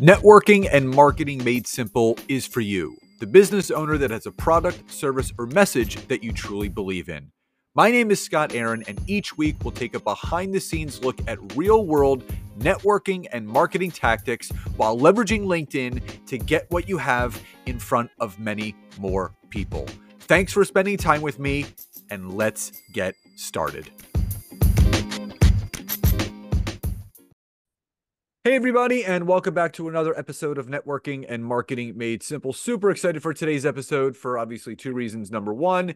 Networking and marketing made simple is for you, the business owner that has a product, service, or message that you truly believe in. My name is Scott Aaron, and each week we'll take a behind the scenes look at real world networking and marketing tactics while leveraging LinkedIn to get what you have in front of many more people. Thanks for spending time with me, and let's get started. Hey, everybody, and welcome back to another episode of Networking and Marketing Made Simple. Super excited for today's episode for obviously two reasons. Number one,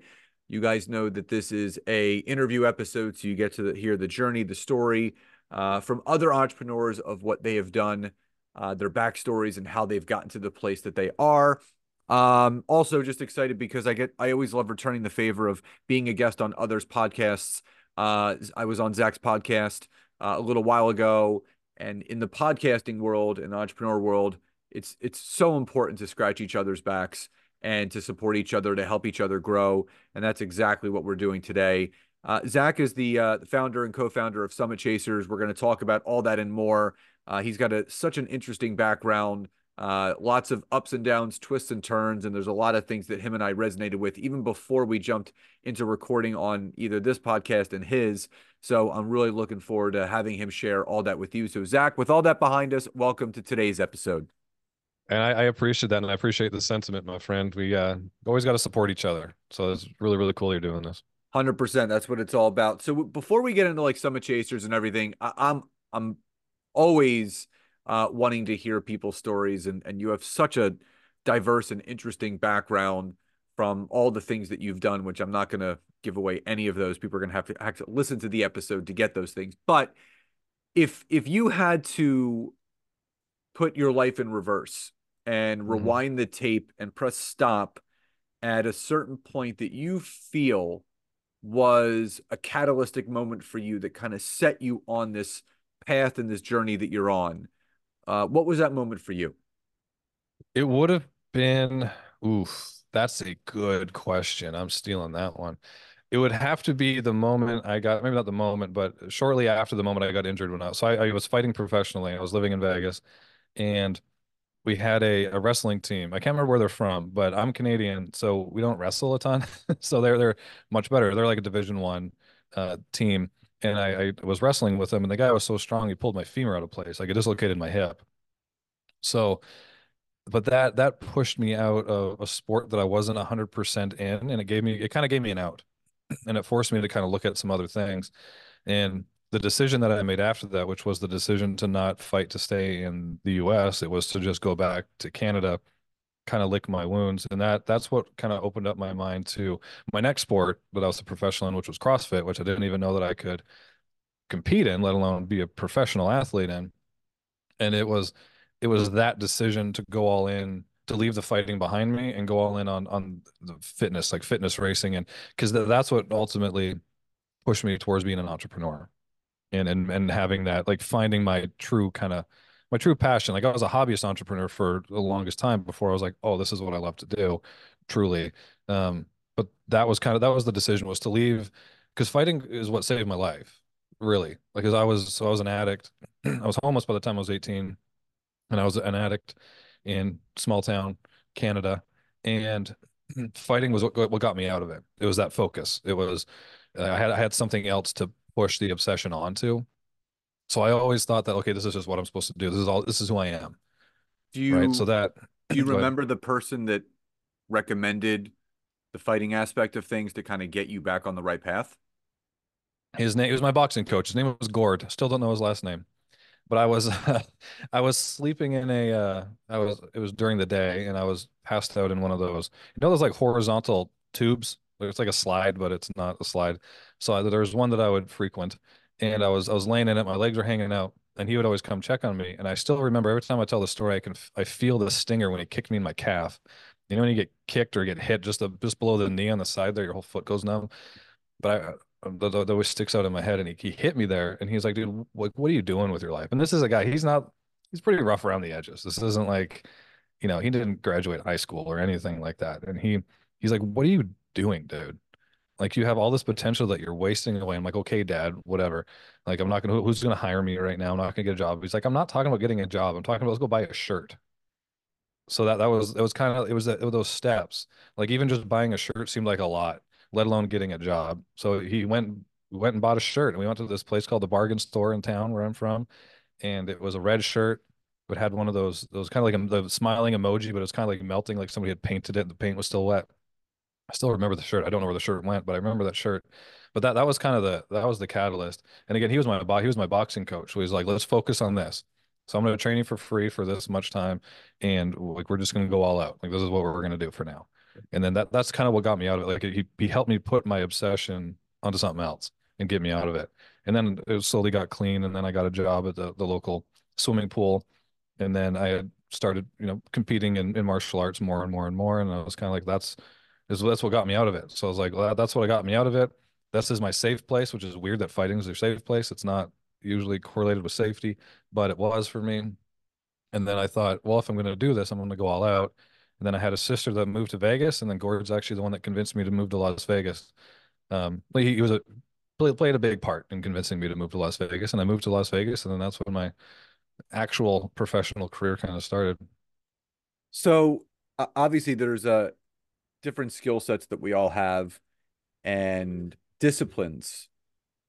you guys know that this is a interview episode, so you get to hear the journey, the story uh, from other entrepreneurs of what they have done, uh, their backstories, and how they've gotten to the place that they are. Um, also, just excited because I get I always love returning the favor of being a guest on others' podcasts. Uh, I was on Zach's podcast uh, a little while ago and in the podcasting world and the entrepreneur world, it's it's so important to scratch each other's backs and to support each other to help each other grow. And that's exactly what we're doing today. Uh, Zach is the uh, founder and co-founder of Summit Chasers. We're going to talk about all that and more. Uh, he's got a, such an interesting background, uh, lots of ups and downs, twists and turns, and there's a lot of things that him and I resonated with even before we jumped into recording on either this podcast and his. So I'm really looking forward to having him share all that with you. So, Zach, with all that behind us, welcome to today's episode. And I, I appreciate that. And I appreciate the sentiment, my friend. We uh, always got to support each other. So it's really, really cool you're doing this. 100%. That's what it's all about. So before we get into like Summit Chasers and everything, I, I'm, I'm always uh, wanting to hear people's stories. And, and you have such a diverse and interesting background from all the things that you've done, which I'm not going to give away any of those. People are going to have to have to listen to the episode to get those things. But if if you had to put your life in reverse and mm-hmm. rewind the tape and press stop at a certain point that you feel was a catalytic moment for you that kind of set you on this path and this journey that you're on. Uh, what was that moment for you? It would have been, oof, that's a good question. I'm stealing that one. It would have to be the moment I got, maybe not the moment, but shortly after the moment I got injured when I so I, I was fighting professionally. I was living in Vegas, and we had a, a wrestling team. I can't remember where they're from, but I'm Canadian, so we don't wrestle a ton. so they're they're much better. They're like a Division One uh, team, and I, I was wrestling with him, and the guy was so strong he pulled my femur out of place, like it dislocated my hip. So but that that pushed me out of a sport that I wasn't 100% in and it gave me it kind of gave me an out and it forced me to kind of look at some other things and the decision that I made after that which was the decision to not fight to stay in the US it was to just go back to Canada kind of lick my wounds and that that's what kind of opened up my mind to my next sport that I was a professional in which was CrossFit which I didn't even know that I could compete in let alone be a professional athlete in. And it was it was that decision to go all in to leave the fighting behind me and go all in on on the fitness like fitness racing and because th- that's what ultimately pushed me towards being an entrepreneur. And and and having that like finding my true kind of my true passion like i was a hobbyist entrepreneur for the longest time before i was like oh this is what i love to do truly um but that was kind of that was the decision was to leave because fighting is what saved my life really like as i was so i was an addict i was homeless by the time i was 18 and I was an addict in small town Canada, and fighting was what, what got me out of it. It was that focus. It was uh, I had I had something else to push the obsession onto. So I always thought that okay, this is just what I'm supposed to do. This is all. This is who I am. Do you right? So that do you remember the person that recommended the fighting aspect of things to kind of get you back on the right path? His name was my boxing coach. His name was Gord. Still don't know his last name but I was I was sleeping in a uh, I was it was during the day and I was passed out in one of those you know those like horizontal tubes it's like a slide but it's not a slide so there was one that I would frequent and I was I was laying in it my legs were hanging out and he would always come check on me and I still remember every time I tell the story I can I feel the stinger when he kicked me in my calf you know when you get kicked or get hit just a, just below the knee on the side there your whole foot goes numb but I um, that, that always sticks out in my head. And he, he hit me there, and he's like, "Dude, like, what are you doing with your life?" And this is a guy. He's not. He's pretty rough around the edges. This isn't like, you know, he didn't graduate high school or anything like that. And he he's like, "What are you doing, dude?" Like you have all this potential that you're wasting away. I'm like, okay, dad, whatever. Like I'm not gonna who's gonna hire me right now? I'm not gonna get a job. He's like, I'm not talking about getting a job. I'm talking about let's go buy a shirt. So that that was it was kind of it was, it those steps. Like even just buying a shirt seemed like a lot, let alone getting a job. So he went we went and bought a shirt and we went to this place called the bargain store in town where I'm from. And it was a red shirt. It had one of those those kind of like a, the smiling emoji, but it was kind of like melting, like somebody had painted it. And the paint was still wet. I still remember the shirt. I don't know where the shirt went, but I remember that shirt. But that that was kind of the that was the catalyst. And again, he was my he was my boxing coach. So he's like, let's focus on this. So I'm going to train you for free for this much time, and like we're just going to go all out. Like this is what we're going to do for now. And then that that's kind of what got me out of it. Like he he helped me put my obsession onto something else and get me out of it. And then it slowly got clean. And then I got a job at the the local swimming pool, and then I had started you know competing in, in martial arts more and more and more. And I was kind of like that's is that's what got me out of it. So I was like, well, that's what got me out of it. This is my safe place, which is weird that fighting is your safe place. It's not usually correlated with safety, but it was for me. And then I thought, well, if I'm going to do this, I'm going to go all out. And then I had a sister that moved to Vegas, and then Gord's actually the one that convinced me to move to Las Vegas. Um, he, he was a played a big part in convincing me to move to Las Vegas, and I moved to Las Vegas, and then that's when my actual professional career kind of started. So obviously, there's a different skill sets that we all have and disciplines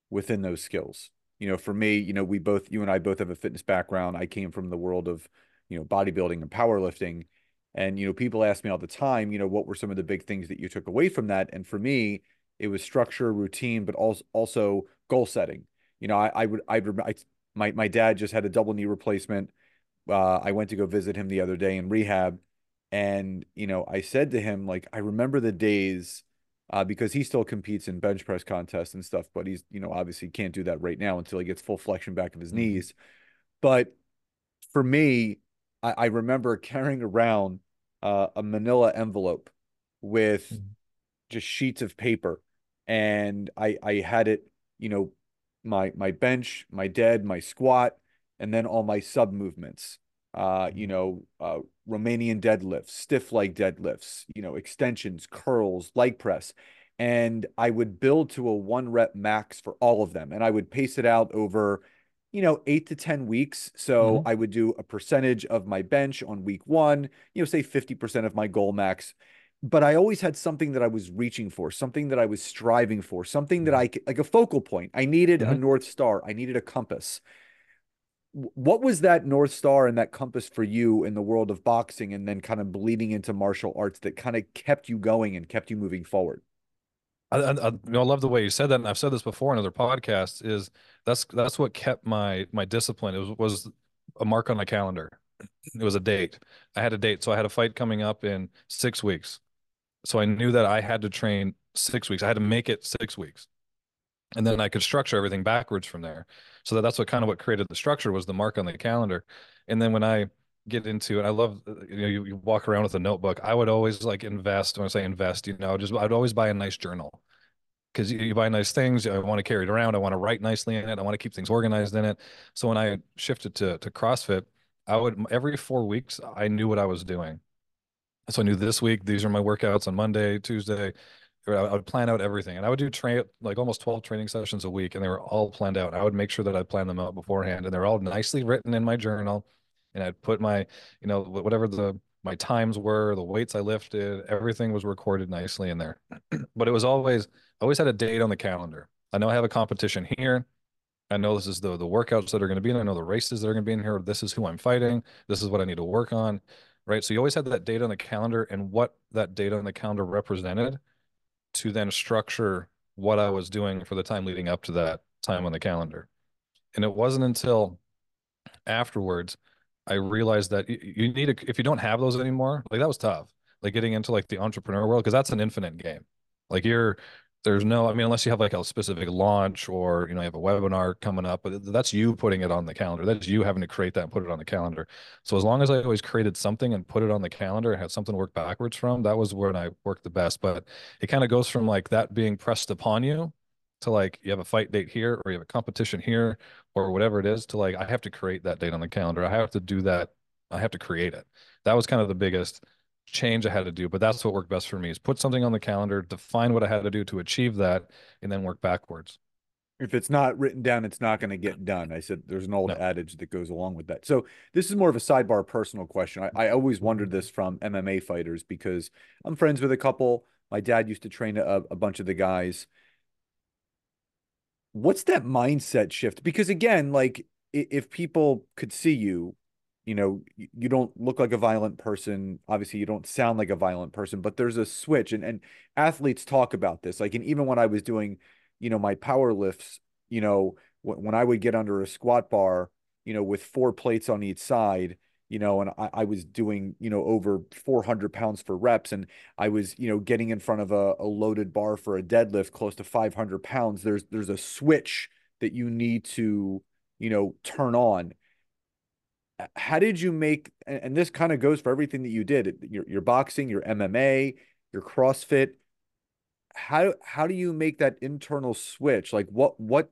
within those skills. You know, for me, you know, we both, you and I both have a fitness background. I came from the world of, you know, bodybuilding and powerlifting. And, you know, people ask me all the time, you know, what were some of the big things that you took away from that? And for me, it was structure, routine, but also also goal setting. You know, I, I would, I'd, I, my, my dad just had a double knee replacement. Uh, I went to go visit him the other day in rehab and, you know, I said to him, like, I remember the days uh, because he still competes in bench press contests and stuff, but he's, you know, obviously can't do that right now until he gets full flexion back of his mm-hmm. knees. But for me, I, I remember carrying around uh, a manila envelope with mm-hmm. just sheets of paper. And I, I had it, you know, my my bench, my dead, my squat, and then all my sub movements uh, you know, uh, Romanian deadlifts, stiff leg deadlifts, you know, extensions, curls, leg press. And I would build to a one rep max for all of them. And I would pace it out over, you know, eight to 10 weeks. So mm-hmm. I would do a percentage of my bench on week one, you know, say 50% of my goal max. But I always had something that I was reaching for, something that I was striving for, something that mm-hmm. I like a focal point. I needed mm-hmm. a North Star, I needed a compass what was that north star and that compass for you in the world of boxing and then kind of bleeding into martial arts that kind of kept you going and kept you moving forward I, I, you know, I love the way you said that, and I've said this before in other podcasts. Is that's that's what kept my my discipline. It was was a mark on my calendar. It was a date. I had a date, so I had a fight coming up in six weeks. So I knew that I had to train six weeks. I had to make it six weeks and then I could structure everything backwards from there. So that, that's what kind of what created the structure was the mark on the calendar. And then when I get into it, I love uh, you know you, you walk around with a notebook. I would always like invest. When I say invest, you know, just I'd always buy a nice journal because you, you, buy nice things. I want to carry it around. I want to write nicely in it. I want to keep things organized in it. So when I shifted to to CrossFit, I would every four weeks I knew what I was doing. So I knew this week these are my workouts on Monday, Tuesday, I would plan out everything and I would do train like almost 12 training sessions a week and they were all planned out. I would make sure that I planned them out beforehand and they're all nicely written in my journal. And I'd put my, you know, whatever the my times were, the weights I lifted, everything was recorded nicely in there. but it was always I always had a date on the calendar. I know I have a competition here. I know this is the the workouts that are going to be in. I know the races that are going to be in here. This is who I'm fighting. This is what I need to work on. Right. So you always had that date on the calendar and what that date on the calendar represented to then structure what I was doing for the time leading up to that time on the calendar. And it wasn't until afterwards I realized that you need to, if you don't have those anymore, like that was tough. Like getting into like the entrepreneur world, because that's an infinite game. Like you're there's no i mean unless you have like a specific launch or you know you have a webinar coming up but that's you putting it on the calendar. That's you having to create that and put it on the calendar. So as long as i always created something and put it on the calendar and had something to work backwards from that was when i worked the best. But it kind of goes from like that being pressed upon you to like you have a fight date here or you have a competition here or whatever it is to like i have to create that date on the calendar. I have to do that. I have to create it. That was kind of the biggest change I had to do, but that's what worked best for me is put something on the calendar, define what I had to do to achieve that, and then work backwards. If it's not written down, it's not going to get done. I said there's an old no. adage that goes along with that. So this is more of a sidebar personal question. I, I always wondered this from MMA fighters because I'm friends with a couple. My dad used to train a, a bunch of the guys. What's that mindset shift? Because again, like if people could see you you know you don't look like a violent person. Obviously you don't sound like a violent person but there's a switch and and athletes talk about this like and even when i was doing you know my power lifts you know when, when i would get under a squat bar you know with four plates on each side you know and I, I was doing you know over 400 pounds for reps and i was you know getting in front of a, a loaded bar for a deadlift close to 500 pounds there's there's a switch that you need to you know turn on how did you make and this kind of goes for everything that you did your, your boxing your mma your crossfit. How how do you make that internal switch? Like what what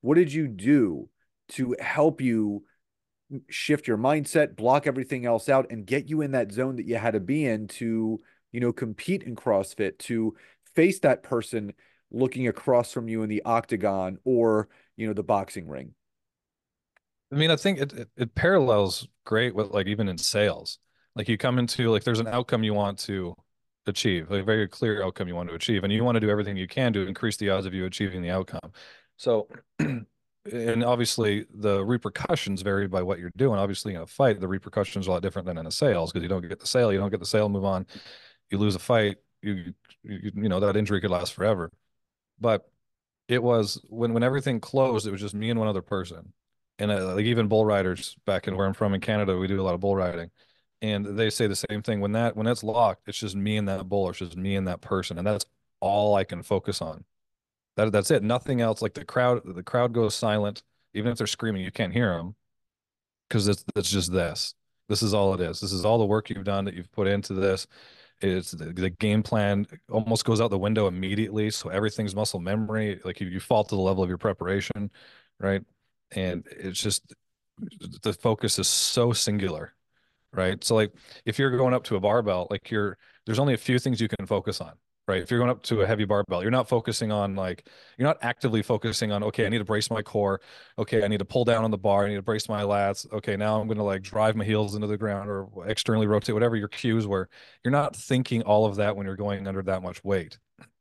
what did you do to help you shift your mindset block everything else out and get you in that zone that you had to be in to you know compete in crossfit to face that person looking across from you in the octagon or you know the boxing ring I mean, I think it, it, it parallels great with like even in sales. Like you come into like there's an outcome you want to achieve, like a very clear outcome you want to achieve, and you want to do everything you can to increase the odds of you achieving the outcome. So, and obviously the repercussions vary by what you're doing. Obviously, in a fight, the repercussions are a lot different than in a sales because you don't get the sale, you don't get the sale, move on, you lose a fight, you you, you know that injury could last forever. But it was when when everything closed, it was just me and one other person and uh, like even bull riders back in where I'm from in Canada, we do a lot of bull riding, and they say the same thing. When that when it's locked, it's just me and that bull, or it's just me and that person, and that's all I can focus on. That that's it. Nothing else. Like the crowd, the crowd goes silent. Even if they're screaming, you can't hear them because it's it's just this. This is all it is. This is all the work you've done that you've put into this. It's the, the game plan almost goes out the window immediately. So everything's muscle memory. Like you, you fall to the level of your preparation, right? And it's just the focus is so singular right? So like if you're going up to a barbell like you're there's only a few things you can focus on right? If you're going up to a heavy barbell you're not focusing on like you're not actively focusing on okay i need to brace my core. Okay i need to pull down on the bar. I need to brace my lats. Okay now i'm going to like drive my heels into the ground or externally rotate whatever your cues were. You're not thinking all of that when you're going under that much weight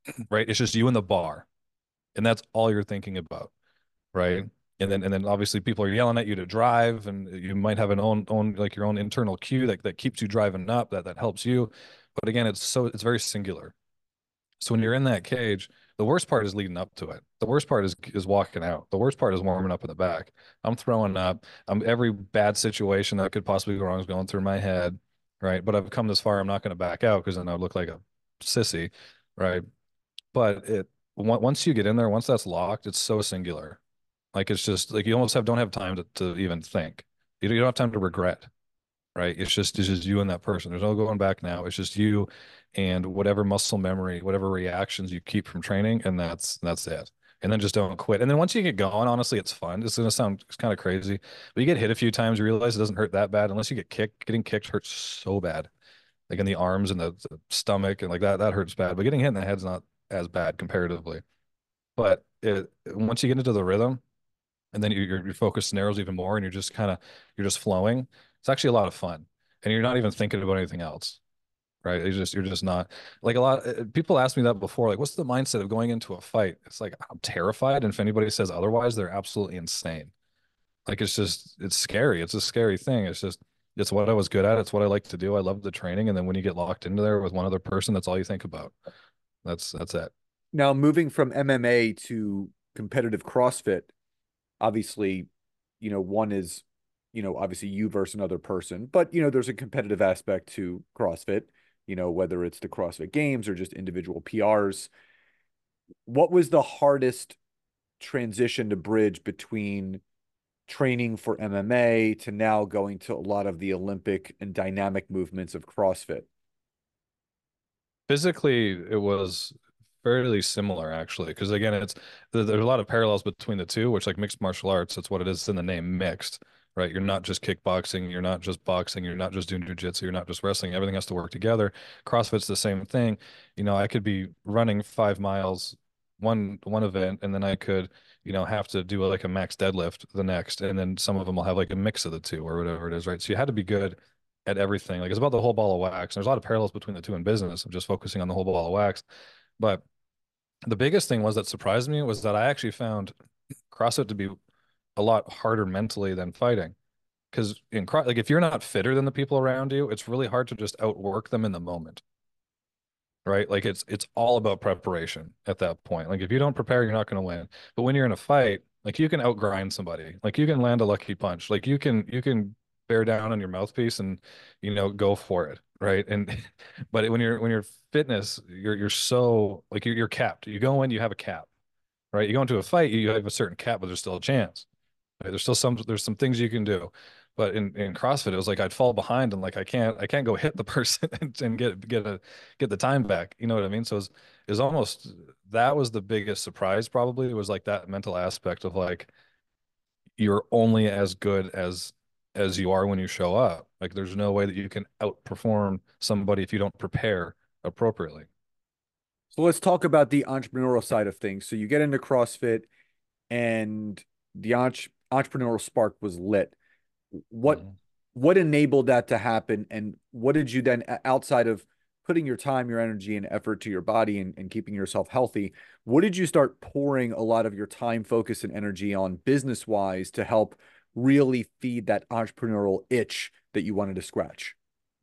right? It's just you and the bar and that's all you're thinking about right and then and then obviously people are yelling at you to drive and you might have an own own like your own internal cue that, that keeps you driving up that that helps you. But again it's so it's very singular. So when you're in that cage the worst part is leading up to it. The worst part is is walking out. The worst part is warming up in the back. I'm throwing up. I'm every bad situation that could possibly go wrong is going through my head right? But i've come this far i'm not going to back out because then i look like a sissy right? But it once you get in there once that's locked it's so singular like it's just like you almost have don't have time to, to even think. You don't have time to regret. Right. It's just it's just you and that person. There's no going back now. It's just you and whatever muscle memory, whatever reactions you keep from training, and that's that's it. And then just don't quit. And then once you get going, honestly, it's fun. It's gonna sound it's kind of crazy, but you get hit a few times, you realize it doesn't hurt that bad unless you get kicked. Getting kicked hurts so bad, like in the arms and the, the stomach and like that. That hurts bad. But getting hit in the head's not as bad comparatively. But it once you get into the rhythm, and then your your focus narrows even more and you're just kind of you're just flowing. It's actually a lot of fun and you're not even thinking about anything else right? You're just you're just not like a lot uh, people ask me that before like what's the mindset of going into a fight? It's like i'm terrified and if anybody says otherwise they're absolutely insane. Like it's just it's scary. It's a scary thing. It's just it's what i was good at. It's what i like to do. I love the training and then when you get locked into there with one other person that's all you think about. That's that's it. Now moving from mma to competitive crossfit obviously, you know, one is, you know, obviously you versus another person, but you know, there's a competitive aspect to CrossFit, you know, whether it's the CrossFit games or just individual PRs. What was the hardest transition to bridge between training for MMA to now going to a lot of the Olympic and dynamic movements of CrossFit? Physically, it was fairly similar actually because again it's there's a lot of parallels between the two which like mixed martial arts that's what it is in the name mixed right? You're not just kickboxing, you're not just boxing, you're not just doing jujitsu, you're not just wrestling. Everything has to work together. CrossFit's the same thing. You know, I could be running five miles one one event, and then I could, you know, have to do like a max deadlift the next, and then some of them will have like a mix of the two or whatever it is, right? So you had to be good at everything. Like it's about the whole ball of wax. and There's a lot of parallels between the two in business. I'm just focusing on the whole ball of wax, but the biggest thing was that surprised me was that I actually found CrossFit to be a lot harder mentally than fighting. Because in cross, like if you're not fitter than the people around you, it's really hard to just outwork them in the moment. Right? Like it's it's all about preparation at that point. Like if you don't prepare, you're not going to win. But when you're in a fight, like you can outgrind somebody. Like you can land a lucky punch. Like you can you can bear down on your mouthpiece and you know go for it right? And but when you're when you're fitness you're you're so like you're, you're capped. You go in you have a cap right? You go into a fight you have a certain cap but there's still a chance right? there's still some there's some things you can do. But in in crossfit it was like i'd fall behind and like i can't i can't go hit the person and, and get get a get the time back you know what i mean? So it's it was almost that was the biggest surprise probably it was like that mental aspect of like you're only as good as as you are when you show up. Like there's no way that you can outperform somebody if you don't prepare appropriately. So let's talk about the entrepreneurial side of things. So you get into CrossFit and the entre- entrepreneurial spark was lit. What mm-hmm. what enabled that to happen and what did you then outside of putting your time, your energy and effort to your body and, and keeping yourself healthy, what did you start pouring a lot of your time, focus, and energy on business wise to help really feed that entrepreneurial itch that you wanted to scratch?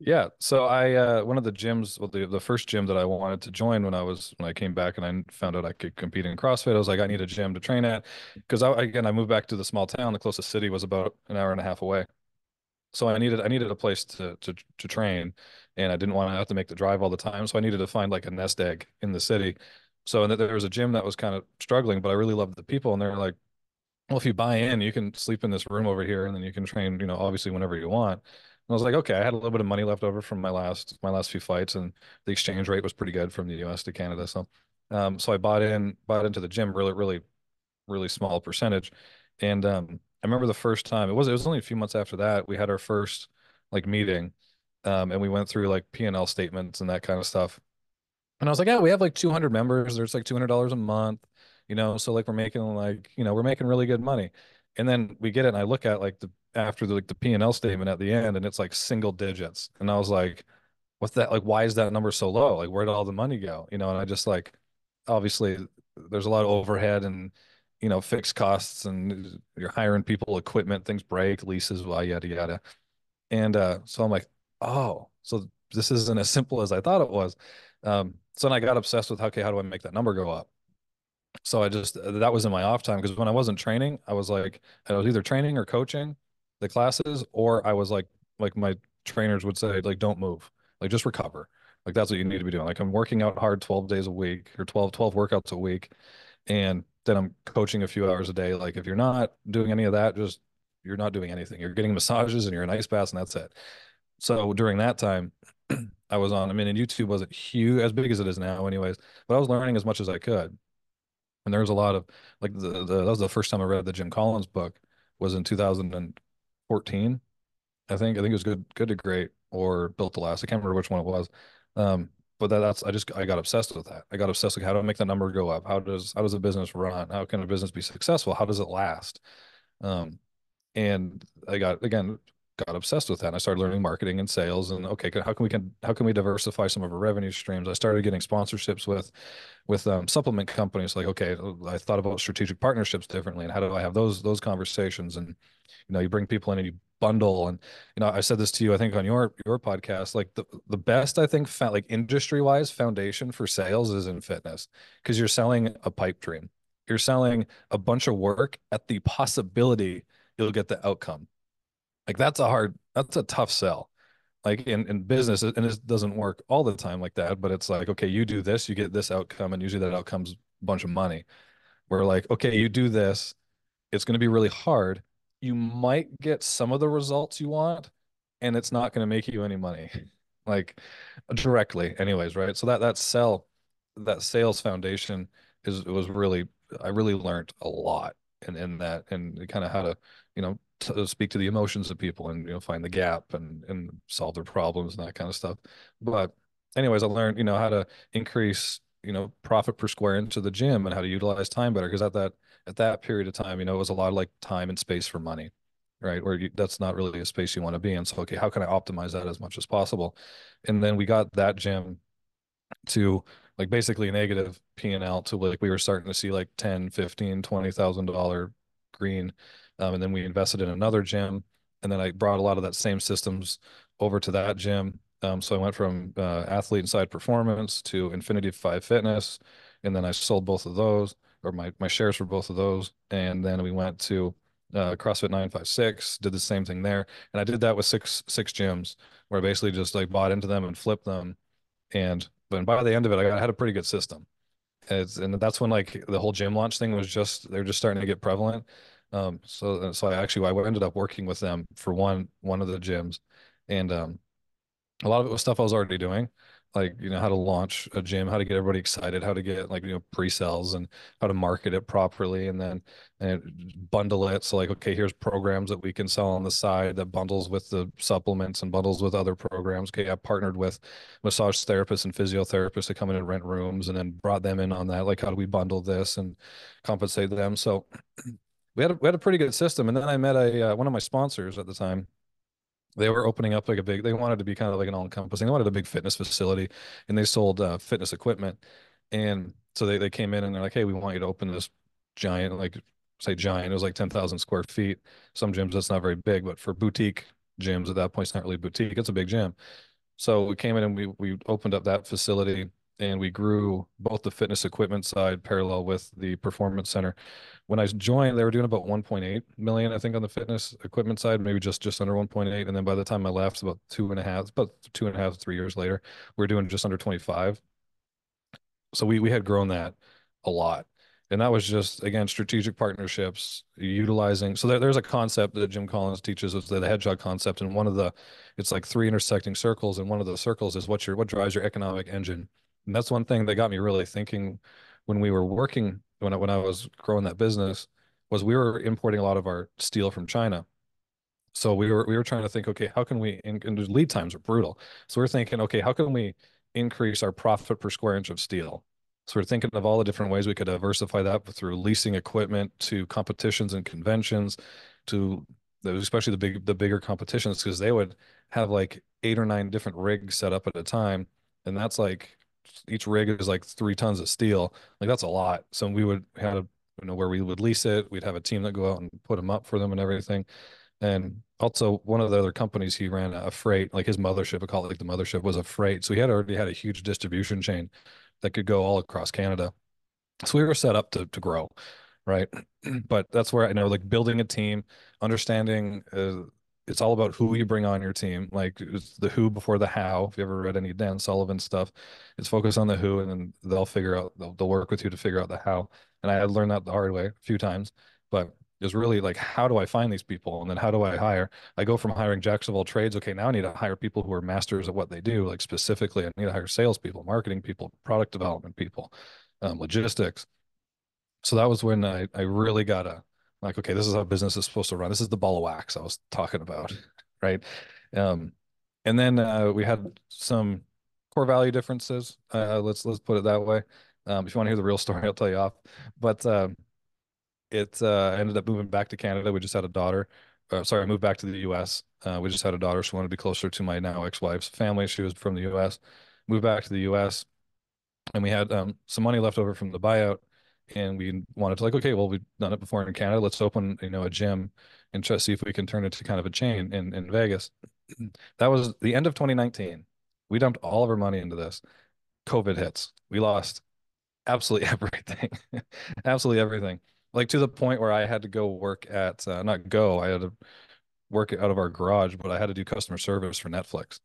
Yeah. So I uh one of the gyms, well the, the first gym that I wanted to join when I was when I came back and I found out I could compete in CrossFit, I was like, I need a gym to train at. Because I again I moved back to the small town. The closest city was about an hour and a half away. So I needed I needed a place to to to train and I didn't want to have to make the drive all the time. So I needed to find like a nest egg in the city. So and there was a gym that was kind of struggling, but I really loved the people and they're like, well, if you buy in, you can sleep in this room over here, and then you can train, you know, obviously whenever you want. And I was like, okay, I had a little bit of money left over from my last my last few flights, and the exchange rate was pretty good from the U.S. to Canada. So, um, so I bought in bought into the gym really, really, really small percentage. And um, I remember the first time it was it was only a few months after that we had our first like meeting, um, and we went through like P and L statements and that kind of stuff. And I was like, yeah, we have like 200 members. There's like $200 a month you know so like we're making like you know we're making really good money. And then we get it and i look at like the after the like the p&l statement at the end and it's like single digits. And i was like what's that? Like why is that number so low? Like where did all the money go? You know and i just like obviously there's a lot of overhead and you know fixed costs and you're hiring people equipment things break leases well yada yada. And uh so i'm like oh so this isn't as simple as i thought it was. Um so then i got obsessed with okay how do i make that number go up so I just uh, that was in my off time because when I wasn't training, I was like I was either training or coaching the classes, or I was like like my trainers would say like don't move, like just recover. Like that's what you need to be doing. Like I'm working out hard 12 days a week or 12 12 workouts a week and then I'm coaching a few hours a day. Like if you're not doing any of that, just you're not doing anything. You're getting massages and you're in ice baths and that's it. So during that time, I was on, I mean, and YouTube wasn't huge as big as it is now anyways, but I was learning as much as I could and there was a lot of like the, the that was the first time I read the Jim Collins book was in 2014. I think I think it was good good to great or built to last. I can't remember which one it was. Um, but that, that's I just I got obsessed with that. I got obsessed with how do I make that number go up? How does how does a business run? How can a business be successful? How does it last? Um, and I got again got obsessed with that. And I started learning marketing and sales and okay, how can we can how can we diversify some of our revenue streams? I started getting sponsorships with with um, supplement companies. Like okay, I thought about strategic partnerships differently and how do I have those those conversations? And you know, you bring people in and you bundle. And you know, I said this to you, I think on your your podcast. Like the the best I think like industry wise foundation for sales is in fitness because you're selling a pipe dream. You're selling a bunch of work at the possibility you'll get the outcome like that's a hard, that's a tough sell. Like in, in business, and it doesn't work all the time like that, but it's like, okay, you do this, you get this outcome, and usually that outcome's a bunch of money. Where like, okay, you do this, it's going to be really hard. You might get some of the results you want, and it's not going to make you any money, like directly, anyways, right? So that that sell, that sales foundation is was really, I really learned a lot in in that and kind of how to you know to uh, speak to the emotions of people and you know find the gap and and solve their problems and that kind of stuff. But anyways i learned you know how to increase you know profit per square inch of the gym and how to utilize time better because at that at that period of time you know it was a lot of like time and space for money right? Where you, that's not really a space you want to be in. So okay how can i optimize that as much as possible? And then we got that gym to like basically a negative P and L to like we were starting to see like 10, 15, 20,000 dollar green. Um, and then we invested in another gym. And then I brought a lot of that same systems over to that gym. Um, so I went from uh, athlete inside performance to Infinity Five Fitness, and then I sold both of those, or my my shares for both of those, and then we went to uh, CrossFit 956, did the same thing there, and I did that with six six gyms, where I basically just like bought into them and flipped them, and but by the end of it, I had a pretty good system. It's, and that's when like the whole gym launch thing was just they're just starting to get prevalent. Um, so so I actually I ended up working with them for one one of the gyms, and um, a lot of it was stuff I was already doing like you know how to launch a gym how to get everybody excited how to get like you know pre-sales and how to market it properly and then and bundle it. So like okay here's programs that we can sell on the side that bundles with the supplements and bundles with other programs. Okay i partnered with massage therapists and physiotherapists to come in and rent rooms and then brought them in on that. Like how do we bundle this and compensate them? So we had a, we had a pretty good system and then i met a uh, one of my sponsors at the time. They were opening up like a big they wanted to be kind of like an all-encompassing they wanted a big fitness facility and they sold uh, fitness equipment. And so they, they came in and they're like hey we want you to open this giant like say giant it was like 10,000 square feet. Some gyms that's not very big but for boutique gyms at that point it's not really boutique it's a big gym. So we came in and we we opened up that facility and we grew both the fitness equipment side parallel with the performance center. When I joined, they were doing about 1.8 million, I think, on the fitness equipment side, maybe just just under 1.8. And then by the time I left, about two and a half, about two and a half, three years later, we are doing just under 25. So we we had grown that a lot. And that was just again strategic partnerships, utilizing. So there, there's a concept that Jim Collins teaches, it's the hedgehog concept, and one of the, it's like three intersecting circles, and one of the circles is what your what drives your economic engine and that's one thing that got me really thinking when we were working when I, when I was growing that business was we were importing a lot of our steel from China. So we were we were trying to think, okay, how can we and, lead times are brutal. So we're thinking, okay, how can we increase our profit per square inch of steel? So we're thinking of all the different ways we could diversify that through leasing equipment to competitions and conventions to especially the big the bigger competitions because they would have like eight or nine different rigs set up at a time and that's like each rig is like three tons of steel. Like that's a lot. So we would have a, you know, where we would lease it. We'd have a team that go out and put them up for them and everything. And also one of the other companies he ran a freight, like his mothership, I call it like the mothership was a freight. So he had already had a huge distribution chain that could go all across Canada. So we were set up to to grow, right? but that's where I know like building a team, understanding uh, it's all about who you bring on your team. Like it's the who before the how. If you ever read any Dan Sullivan stuff, it's focused on the who, and then they'll figure out they'll, they'll work with you to figure out the how. And I had learned that the hard way a few times, but it's really like how do I find these people, and then how do I hire? I go from hiring jacks of all trades. Okay, now I need to hire people who are masters at what they do. Like specifically, I need to hire salespeople, marketing people, product development people, um, logistics. So that was when I I really got a like okay this is how business is supposed to run. This is the ball of wax i was talking about right? Um and then uh, we had some core value differences. Uh, let's let's put it that way. Um, if you want to hear the real story i'll tell you off. But um, it uh, ended up moving back to canada. We just had a daughter uh, sorry i moved back to the us uh, we just had a daughter. She wanted to be closer to my now ex-wife's family. She was from the us moved back to the us and we had um, some money left over from the buyout and we wanted to like, okay, well, we've done it before in Canada. Let's open, you know, a gym and try to see if we can turn it to kind of a chain in, in Vegas. That was the end of 2019. We dumped all of our money into this. COVID hits. We lost absolutely everything. absolutely everything. Like to the point where I had to go work at uh, not go, I had to work out of our garage, but I had to do customer service for Netflix,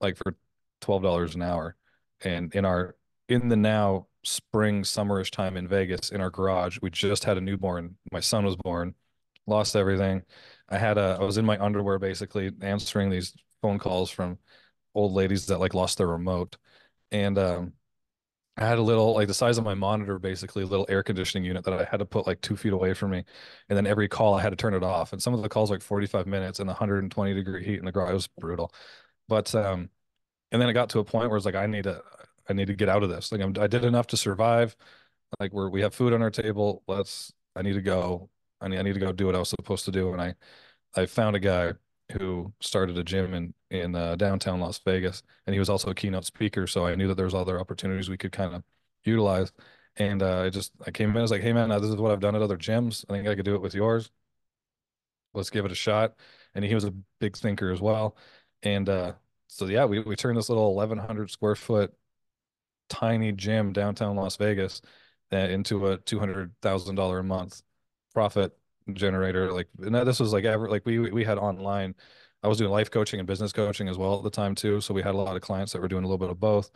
like for twelve dollars an hour. And in our in the now spring summerish time in Vegas in our garage. We just had a newborn. My son was born. Lost everything. I had a I was in my underwear basically answering these phone calls from old ladies that like lost their remote. And um I had a little like the size of my monitor, basically a little air conditioning unit that I had to put like two feet away from me. And then every call I had to turn it off. And some of the calls like 45 minutes and 120 degree heat in the garage. It was brutal. But um, and then it got to a point where it's like I need to I need to get out of this. Like I'm, I did enough to survive. Like we're we have food on our table. Let's I need to go. I need I need to go do what I was supposed to do. And I I found a guy who started a gym in in uh, downtown Las Vegas, and he was also a keynote speaker. So I knew that there was other opportunities we could kind of utilize. And uh, I just I came in, I was like, hey man, this is what I've done at other gyms. I think I could do it with yours. Let's give it a shot. And he was a big thinker as well. And uh, so yeah, we we turned this little 1,100 square foot tiny gym downtown Las Vegas uh, into a two hundred thousand dollar a month profit generator. Like, and this was like ever like we we had online. I was doing life coaching and business coaching as well at the time too. So we had a lot of clients that were doing a little bit of both.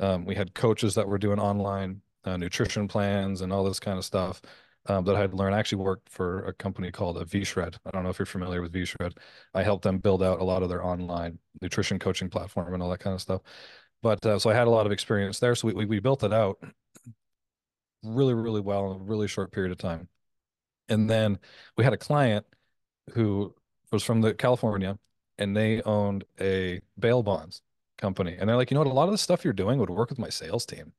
Um, we had coaches that were doing online uh, nutrition plans and all this kind of stuff um, that I had learned. I actually worked for a company called uh, VShred. I don't know if you're familiar with VShred. I helped them build out a lot of their online nutrition coaching platform and all that kind of stuff. But uh, so I had a lot of experience there. So we, we, we built it out really, really well in a really short period of time. And then we had a client who was from the California and they owned a bail bonds company. And they're like, you know what, a lot of the stuff you're doing would work with my sales team.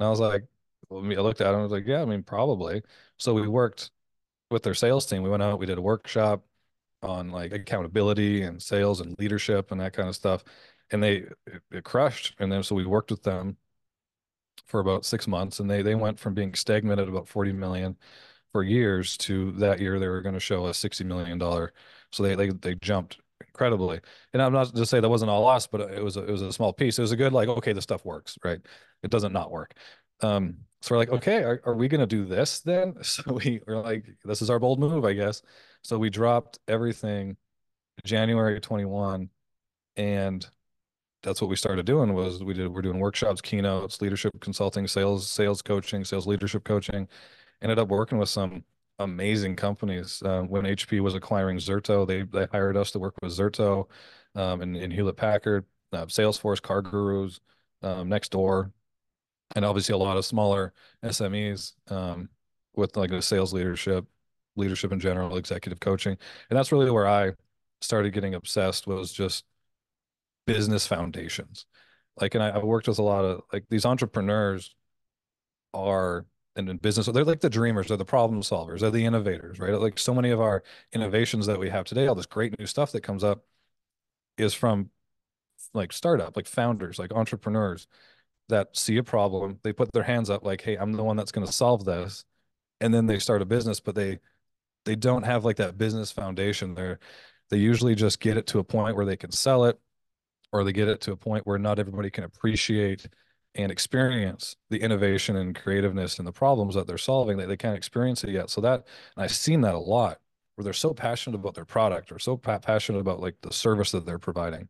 And I was like, well, I looked at him, I was like, yeah, I mean, probably. So we worked with their sales team. We went out, we did a workshop on like accountability and sales and leadership and that kind of stuff. And they it, crushed. And then so we worked with them for about six months and they they went from being stagnant at about 40 million for years to that year they were going to show a 60 million dollar so they, they they jumped incredibly. And i'm not to say that wasn't all us but it was a, it was a small piece. It was a good like okay the stuff works right? It doesn't not work. Um so we're like okay are, are we going to do this then? So we were like this is our bold move i guess. So we dropped everything january 21 and that's what we started doing was we did we're doing workshops keynotes leadership consulting sales sales coaching sales leadership coaching ended up working with some amazing companies. Uh, when HP was acquiring Zerto, they they hired us to work with Zerto um, and, and Hewlett Packard, uh, Salesforce, CarGurus, um, Nextdoor, and obviously a lot of smaller SMEs um, with like the sales leadership, leadership in general, executive coaching, and that's really where I started getting obsessed. Was just business foundations. Like, and I, I worked with a lot of like these entrepreneurs are and in business they're like the dreamers they're the problem solvers they're the innovators right like so many of our innovations that we have today all this great new stuff that comes up is from like startup like founders like entrepreneurs that see a problem they put their hands up like hey i'm the one that's going to solve this and then they start a business but they they don't have like that business foundation They're they usually just get it to a point where they can sell it or they get it to a point where not everybody can appreciate and experience the innovation and creativeness and the problems that they're solving that they can't experience it yet. So that and I've seen that a lot where they're so passionate about their product or so pa- passionate about like the service that they're providing,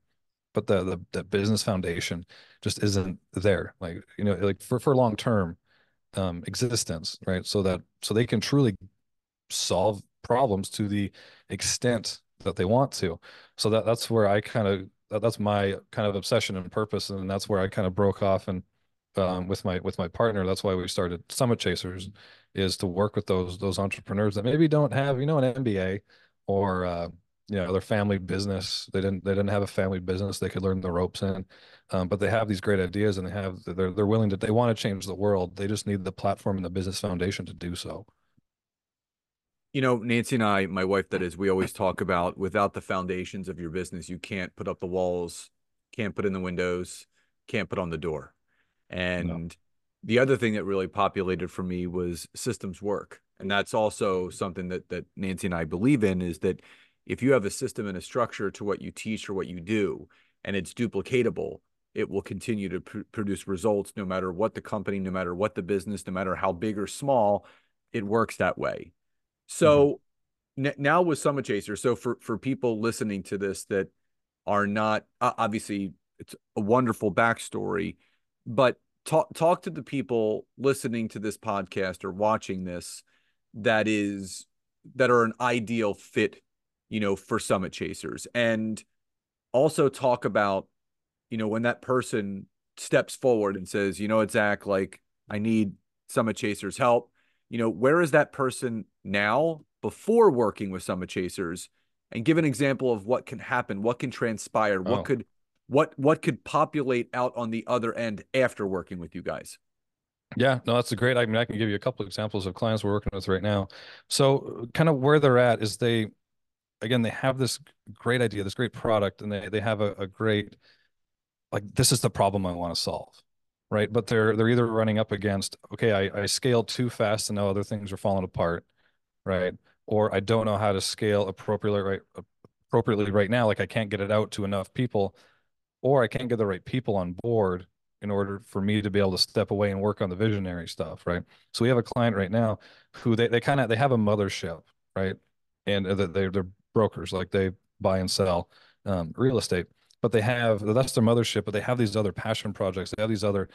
but the, the the business foundation just isn't there. Like you know, like for for long term um, existence, right? So that so they can truly solve problems to the extent that they want to. So that that's where I kind of that, that's my kind of obsession and purpose, and that's where I kind of broke off and um, with my with my partner. That's why we started Summit Chasers, is to work with those those entrepreneurs that maybe don't have you know an MBA or uh, you know their family business. They didn't they didn't have a family business they could learn the ropes in, um, but they have these great ideas and they have they're they're willing to they want to change the world. They just need the platform and the business foundation to do so. You know, Nancy and I, my wife, that is, we always talk about without the foundations of your business, you can't put up the walls, can't put in the windows, can't put on the door and no. the other thing that really populated for me was systems work. And that's also something that that Nancy and I believe in is that if you have a system and a structure to what you teach or what you do and it's duplicatable, it will continue to pr- produce results no matter what the company, no matter what the business, no matter how big or small, it works that way. So mm-hmm. n- now with Summit Chaser, so for for people listening to this that are not uh, obviously it's a wonderful backstory but talk talk to the people listening to this podcast or watching this that is that are an ideal fit you know for summit chasers and also talk about you know when that person steps forward and says, you know what, Zach, like I need Summit Chasers help. You know, where is that person now before working with Summit Chasers? And give an example of what can happen, what can transpire, what Oh. could what what could populate out on the other end after working with you guys. Yeah, no, that's a great. I mean, I can give you a couple examples of clients we're working with right now. So, kind of where they're at is they, again, they have this great idea, this great product, and they they have a, a great, like, this is the problem I want to solve, right? But they're they're either running up against, okay, I I scaled too fast and now other things are falling apart, right? Or I don't know how to scale appropriately right appropriately right now, like I can't get it out to enough people, or I can't get the right people on board in order for me to be able to step away and work on the visionary stuff, right? So we have a client right now who they, they kind of they have a mothership, right? And they they're, they're brokers, like they buy and sell um, real estate, but they have that's their mothership, but they have these other passion projects. They have these other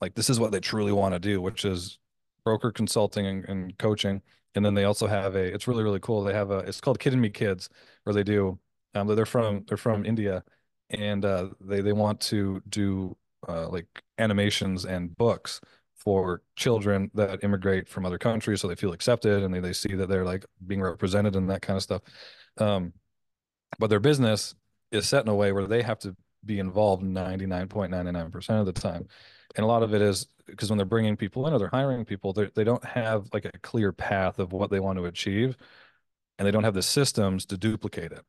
like this is what they truly want to do, which is broker consulting and, and coaching. And then they also have a it's really really cool. They have a it's called Kid Me Kids, where they do um they're from they're from India, and uh, they they want to do uh, like animations and books for children that immigrate from other countries so they feel accepted and they, they see that they're like being represented and that kind of stuff um, but their business is set in a way where they have to be involved 99.99% of the time. And a lot of it is because when they're bringing people in or they're hiring people they they don't have like a clear path of what they want to achieve and they don't have the systems to duplicate it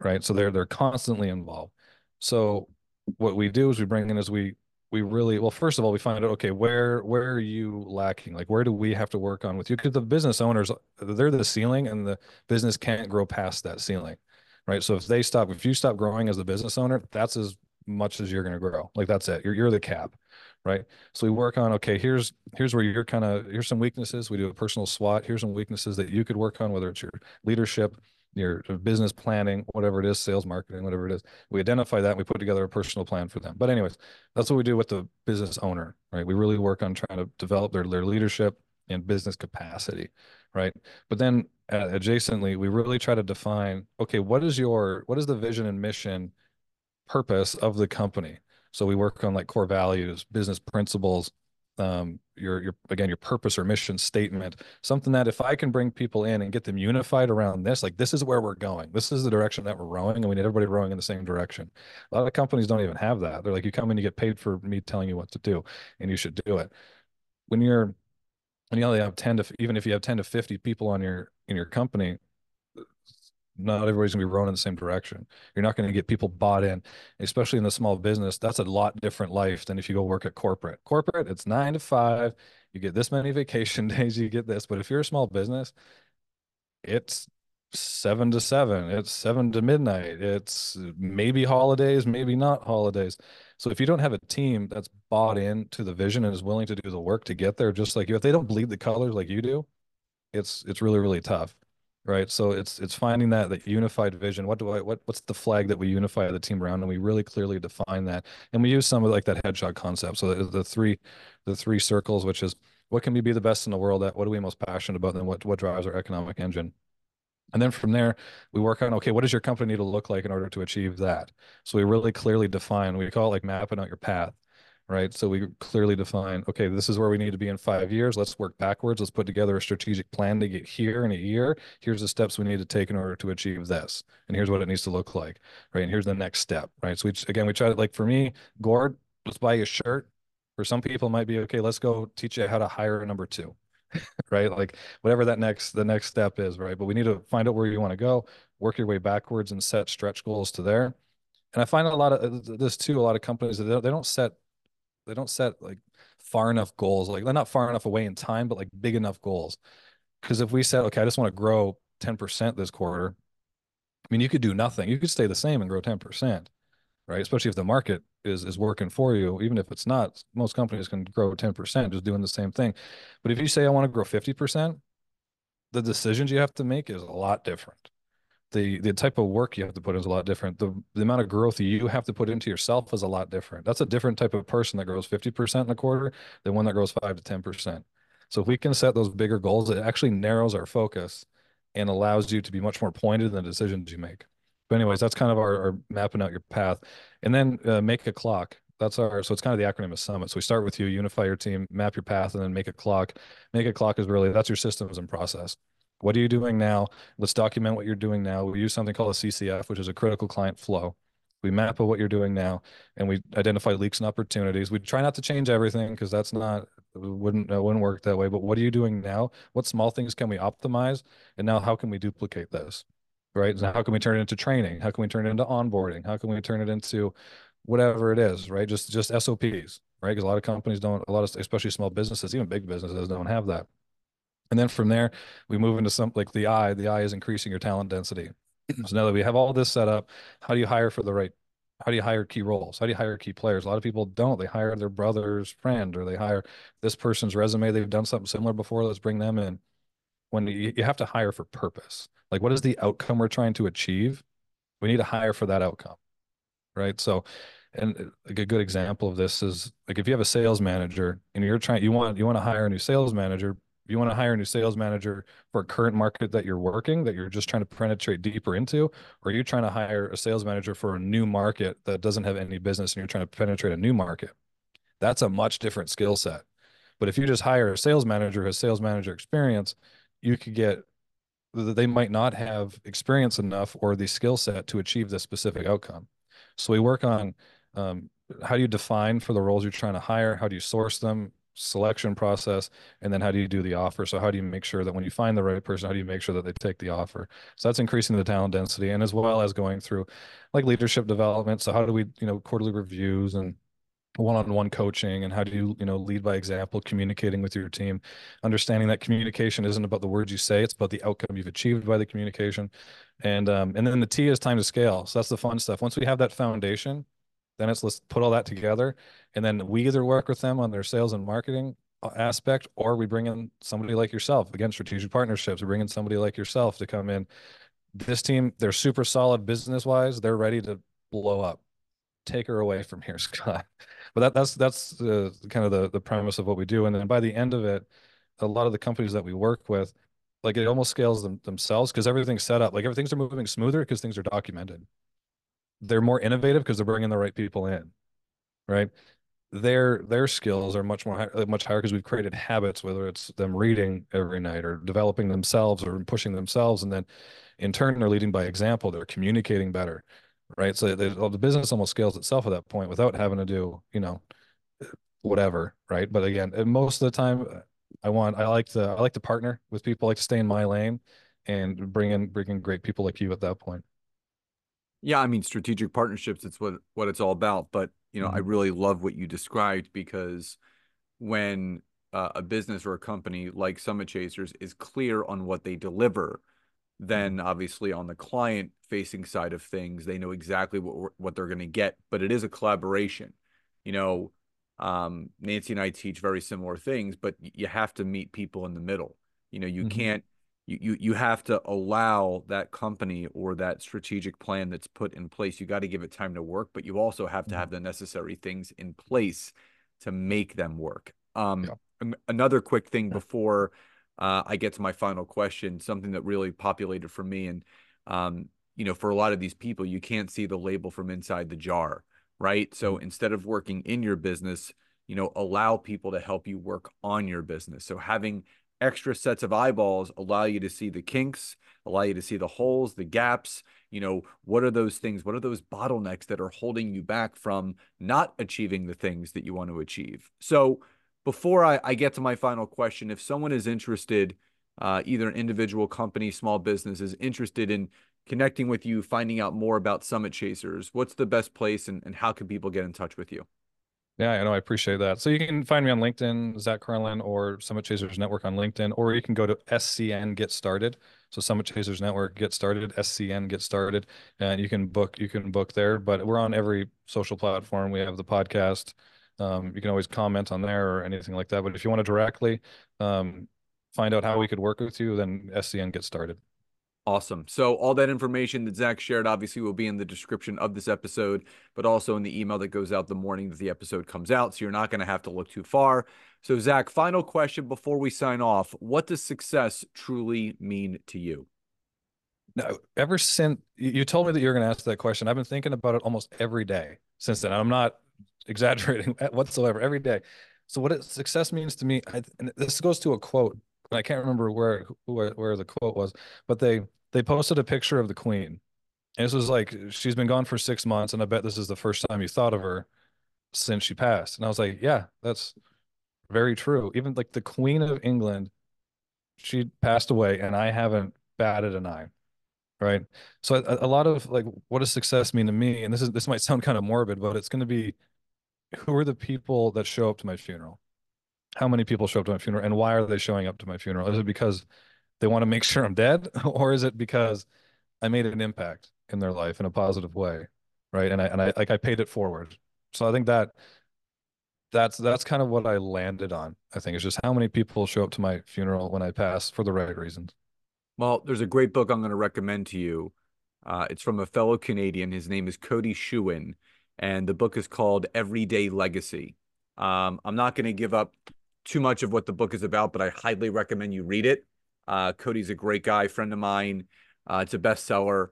right? So they're they're constantly involved. So what we do is we bring in is we we really well first of all we find out okay where where are you lacking? Like where do we have to work on with you? Because the business owners they're the ceiling and the business can't grow past that ceiling right so if they stop if you stop growing as the business owner that's as much as you're going to grow like that's it you're, you're the cap right so we work on okay here's here's where you're kind of here's some weaknesses we do a personal SWOT here's some weaknesses that you could work on whether it's your leadership your business planning, whatever it is, sales marketing, whatever it is. We identify that and we put together a personal plan for them. But anyways, that's what we do with the business owner, right? We really work on trying to develop their, their leadership and business capacity, right? But then adjacently, we really try to define, okay, what is your, what is the vision and mission purpose of the company? So we work on like core values, business principles, um, your your again your purpose or mission statement, something that if I can bring people in and get them unified around this, like this is where we're going, this is the direction that we're rowing, and we need everybody rowing in the same direction. A lot of companies don't even have that. They're like, you come in, you get paid for me telling you what to do, and you should do it. When you're when you only have 10 to even if you have 10 to 50 people on your in your company not everybody's gonna be rowing in the same direction. You're not going to get people bought in, especially in the small business. That's a lot different life than if you go work at corporate. Corporate, it's nine to five. You get this many vacation days. You get this. But if you're a small business, it's seven to seven. It's seven to midnight. It's maybe holidays, maybe not holidays. So if you don't have a team that's bought into the vision and is willing to do the work to get there, just like you, if they don't bleed the colors like you do, it's it's really really tough right? So it's it's finding that that unified vision. What do i what what's the flag that we unify the team around? And we really clearly define that. And we use some of like that hedgehog concept. So the, the three the three circles which is what can we be the best in the world at? What are we most passionate about? And what what drives our economic engine and then from there we work on okay what does your company need to look like in order to achieve that so we really clearly define we call it like mapping out your path right? So we clearly define, okay, this is where we need to be in five years. Let's work backwards. Let's put together a strategic plan to get here in a year. Here's the steps we need to take in order to achieve this. And here's what it needs to look like, right? And here's the next step, right? So we, again, we try to, like for me, Gord, let's buy you a shirt. For some people it might be, okay, let's go teach you how to hire a number two, right? Like whatever that next, the next step is, right? But we need to find out where you want to go, work your way backwards and set stretch goals to there. And I find a lot of this too, a lot of companies, they don't, they don't set they don't set like far enough goals like they're not far enough away in time but like big enough goals because if we said okay i just want to grow 10% this quarter i mean you could do nothing you could stay the same and grow 10% right especially if the market is is working for you even if it's not most companies can grow 10% just doing the same thing but if you say i want to grow 50% the decisions you have to make is a lot different the the type of work you have to put in is a lot different. The the amount of growth you have to put into yourself is a lot different. That's a different type of person that grows 50% in a quarter than one that grows five to 10%. So if we can set those bigger goals, it actually narrows our focus and allows you to be much more pointed in the decisions you make. But anyways, that's kind of our, our mapping out your path. And then uh, make a clock. That's our so it's kind of the acronym of Summit. So we start with you, unify your team, map your path, and then make a clock. Make a clock is really that's your systems and process. What are you doing now? Let's document what you're doing now. We use something called a CCF, which is a critical client flow. We map out what you're doing now, and we identify leaks and opportunities. We try not to change everything because that's not wouldn't wouldn't work that way. But what are you doing now? What small things can we optimize? And now how can we duplicate this? Right? Now how can we turn it into training? How can we turn it into onboarding? How can we turn it into whatever it is? Right? Just just SOPs. Right? Because a lot of companies don't, a lot of especially small businesses, even big businesses, don't have that. And then from there, we move into some like the I. The I is increasing your talent density. So now that we have all this set up, how do you hire for the right? How do you hire key roles? How do you hire key players? A lot of people don't. They hire their brother's friend or they hire this person's resume. They've done something similar before. Let's bring them in. When you, you have to hire for purpose, like what is the outcome we're trying to achieve? We need to hire for that outcome, right? So, and uh, like a good example of this is like if you have a sales manager and you're trying, you want you want to hire a new sales manager, you want to hire a new sales manager for a current market that you're working that you're just trying to penetrate deeper into or you're trying to hire a sales manager for a new market that doesn't have any business and you're trying to penetrate a new market that's a much different skill set but if you just hire a sales manager who has sales manager experience you could get they might not have experience enough or the skill set to achieve this specific outcome. So we work on um, how do you define for the roles you're trying to hire? How do you source them? Selection process and then how do you do the offer? So how do you make sure that when you find the right person how do you make sure that they take the offer? So that's increasing the talent density and as well as going through like leadership development. So how do we you know quarterly reviews and one-on-one coaching and how do you you know lead by example communicating with your team understanding that communication isn't about the words you say it's about the outcome you've achieved by the communication and um and then the t is time to scale so that's the fun stuff once we have that foundation then it's let's put all that together, and then we either work with them on their sales and marketing uh, aspect, or we bring in somebody like yourself. Again, strategic partnerships. We bring in somebody like yourself to come in. This team, they're super solid business wise. They're ready to blow up. Take her away from here, Scott. But that, that's that's the kind of the the premise of what we do. And then by the end of it, a lot of the companies that we work with, like it almost scales them themselves because everything's set up. Like everything's are moving smoother because things are documented they're more innovative because they're bringing the right people in, right? Their their skills are much more high, uh, much higher because we've created habits, whether it's them reading every night or developing themselves or pushing themselves, and then in turn they're leading by example. They're communicating better, right? So well, the business almost scales itself at that point without having to do you know whatever, right? But again, most of the time, I want I like to I like to partner with people, I like to stay in my lane, and bring in bring in great people like you at that point. Yeah, I mean strategic partnerships it's what what it's all about, but you know, mm-hmm. I really love what you described because when uh, a business or a company like Summit Chasers is clear on what they deliver, then obviously on the client facing side of things, they know exactly what what they're going to get, but it is a collaboration. You know, um, Nancy and I teach very similar things, but you have to meet people in the middle. You know, you mm-hmm. can't you, you you have to allow that company or that strategic plan that's put in place you got to give it time to work but you also have to mm-hmm. have the necessary things in place to make them work um yeah. another quick thing before uh, i get to my final question something that really populated for me and um you know for a lot of these people you can't see the label from inside the jar right so mm-hmm. instead of working in your business you know allow people to help you work on your business so having extra sets of eyeballs allow you to see the kinks, allow you to see the holes, the gaps. You know, what are those things? What are those bottlenecks that are holding you back from not achieving the things that you want to achieve? So, before I, I get to my final question, if someone is interested, uh, either an individual company, small business is interested in connecting with you, finding out more about Summit Chasers, what's the best place and, and how can people get in touch with you? Yeah, I know. I appreciate that. So you can find me on LinkedIn, Zach Carlin, or Summit Chasers Network on LinkedIn, or you can go to SCN Get Started. So Summit Chasers Network Get Started, SCN Get Started, and you can book. You can book there. But we're on every social platform. We have the podcast. Um, you can always comment on there or anything like that. But if you want to directly um, find out how we could work with you, then SCN Get Started. Awesome. So all that information that Zach shared obviously will be in the description of this episode, but also in the email that goes out the morning that the episode comes out. So you're not going to have to look too far. So Zach, final question before we sign off: What does success truly mean to you? Now, ever since you told me that you were going to ask that question, I've been thinking about it almost every day since then. I'm not exaggerating whatsoever every day. So what it, success means to me, I, and this goes to a quote. I can't remember where where where the quote was, but they they posted a picture of the queen. And this was like she's been gone for six months, and I bet this is the first time you thought of her since she passed. And I was like, yeah, that's very true. Even like the Queen of England, she passed away, and I haven't batted an eye. Right. So a, a lot of like, what does success mean to me? And this is this might sound kind of morbid, but it's going to be who are the people that show up to my funeral? How many people show up to my funeral, and why are they showing up to my funeral? Is it because they want to make sure I'm dead, or is it because I made an impact in their life in a positive way, right? And I and I like I paid it forward. So I think that that's that's kind of what I landed on. I think it's just how many people show up to my funeral when I pass for the right reasons. Well, there's a great book I'm going to recommend to you. Uh, it's from a fellow Canadian. His name is Cody Schewin, and the book is called Everyday Legacy. Um, I'm not going to give up too much of what the book is about, but I highly recommend you read it. Uh, Cody's a great guy, friend of mine. Uh, it's a bestseller,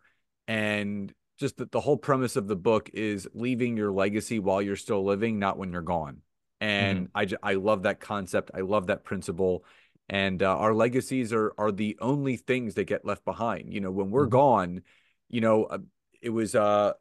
and just the, the whole premise of the book is leaving your legacy while you're still living, not when you're gone. And mm-hmm. I, I love that concept. I love that principle. And uh, our legacies are are the only things that get left behind. You know, when we're mm-hmm. gone, you know, uh, it was uh,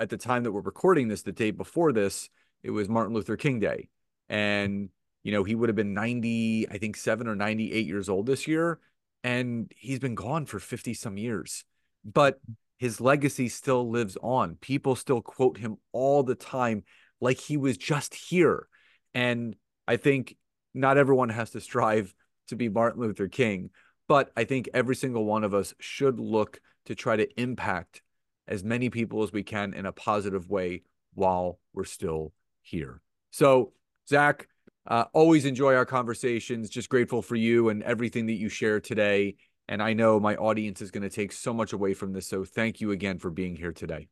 at the time that we're recording this, the day before this, it was Martin Luther King Day, and you know he would have been ninety, I think seven or ninety eight years old this year, and he's been gone for fifty some years. But his legacy still lives on. People still quote him all the time, like he was just here. And I think not everyone has to strive to be Martin Luther King, but I think every single one of us should look to try to impact as many people as we can in a positive way while we're still here. So, Zach, uh, always enjoy our conversations. Just grateful for you and everything that you share today. And I know my audience is going to take so much away from this. So, thank you again for being here today.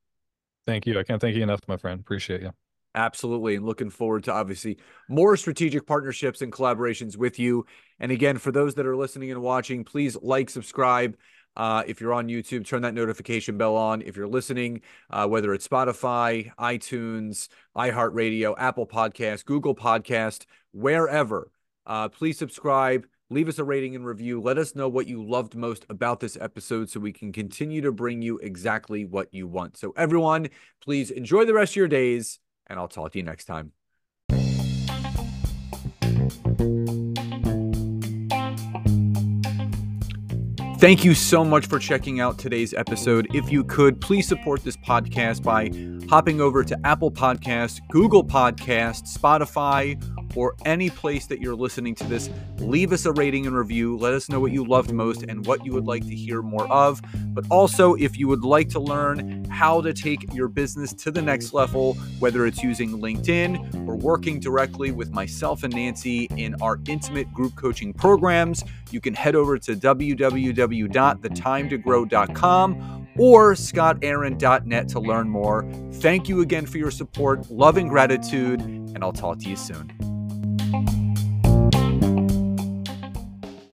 Thank you. I can't thank you enough, my friend. Appreciate you. Absolutely. And looking forward to obviously more strategic partnerships and collaborations with you. And again, for those that are listening and watching, please like, subscribe. Uh, if you're on YouTube, turn that notification bell on. If you're listening, uh, whether it's Spotify, iTunes, iHeartRadio, Apple Podcast, Google Podcast, wherever, uh, please subscribe. Leave us a rating and review. Let us know what you loved most about this episode so we can continue to bring you exactly what you want. So, everyone, please enjoy the rest of your days and I'll talk to you next time. Thank you so much for checking out today's episode. If you could, please support this podcast by hopping over to Apple Podcasts, Google Podcasts, Spotify, or any place that you're listening to this. Leave us a rating and review. Let us know what you loved most and what you would like to hear more of. But also, if you would like to learn how to take your business to the next level, whether it's using LinkedIn or working directly with myself and Nancy in our intimate group coaching programs, you can head over to www.thetimetogrow.com or scottaaron.net to learn more. Thank you again for your support, love, and gratitude, and I'll talk to you soon. Thank you.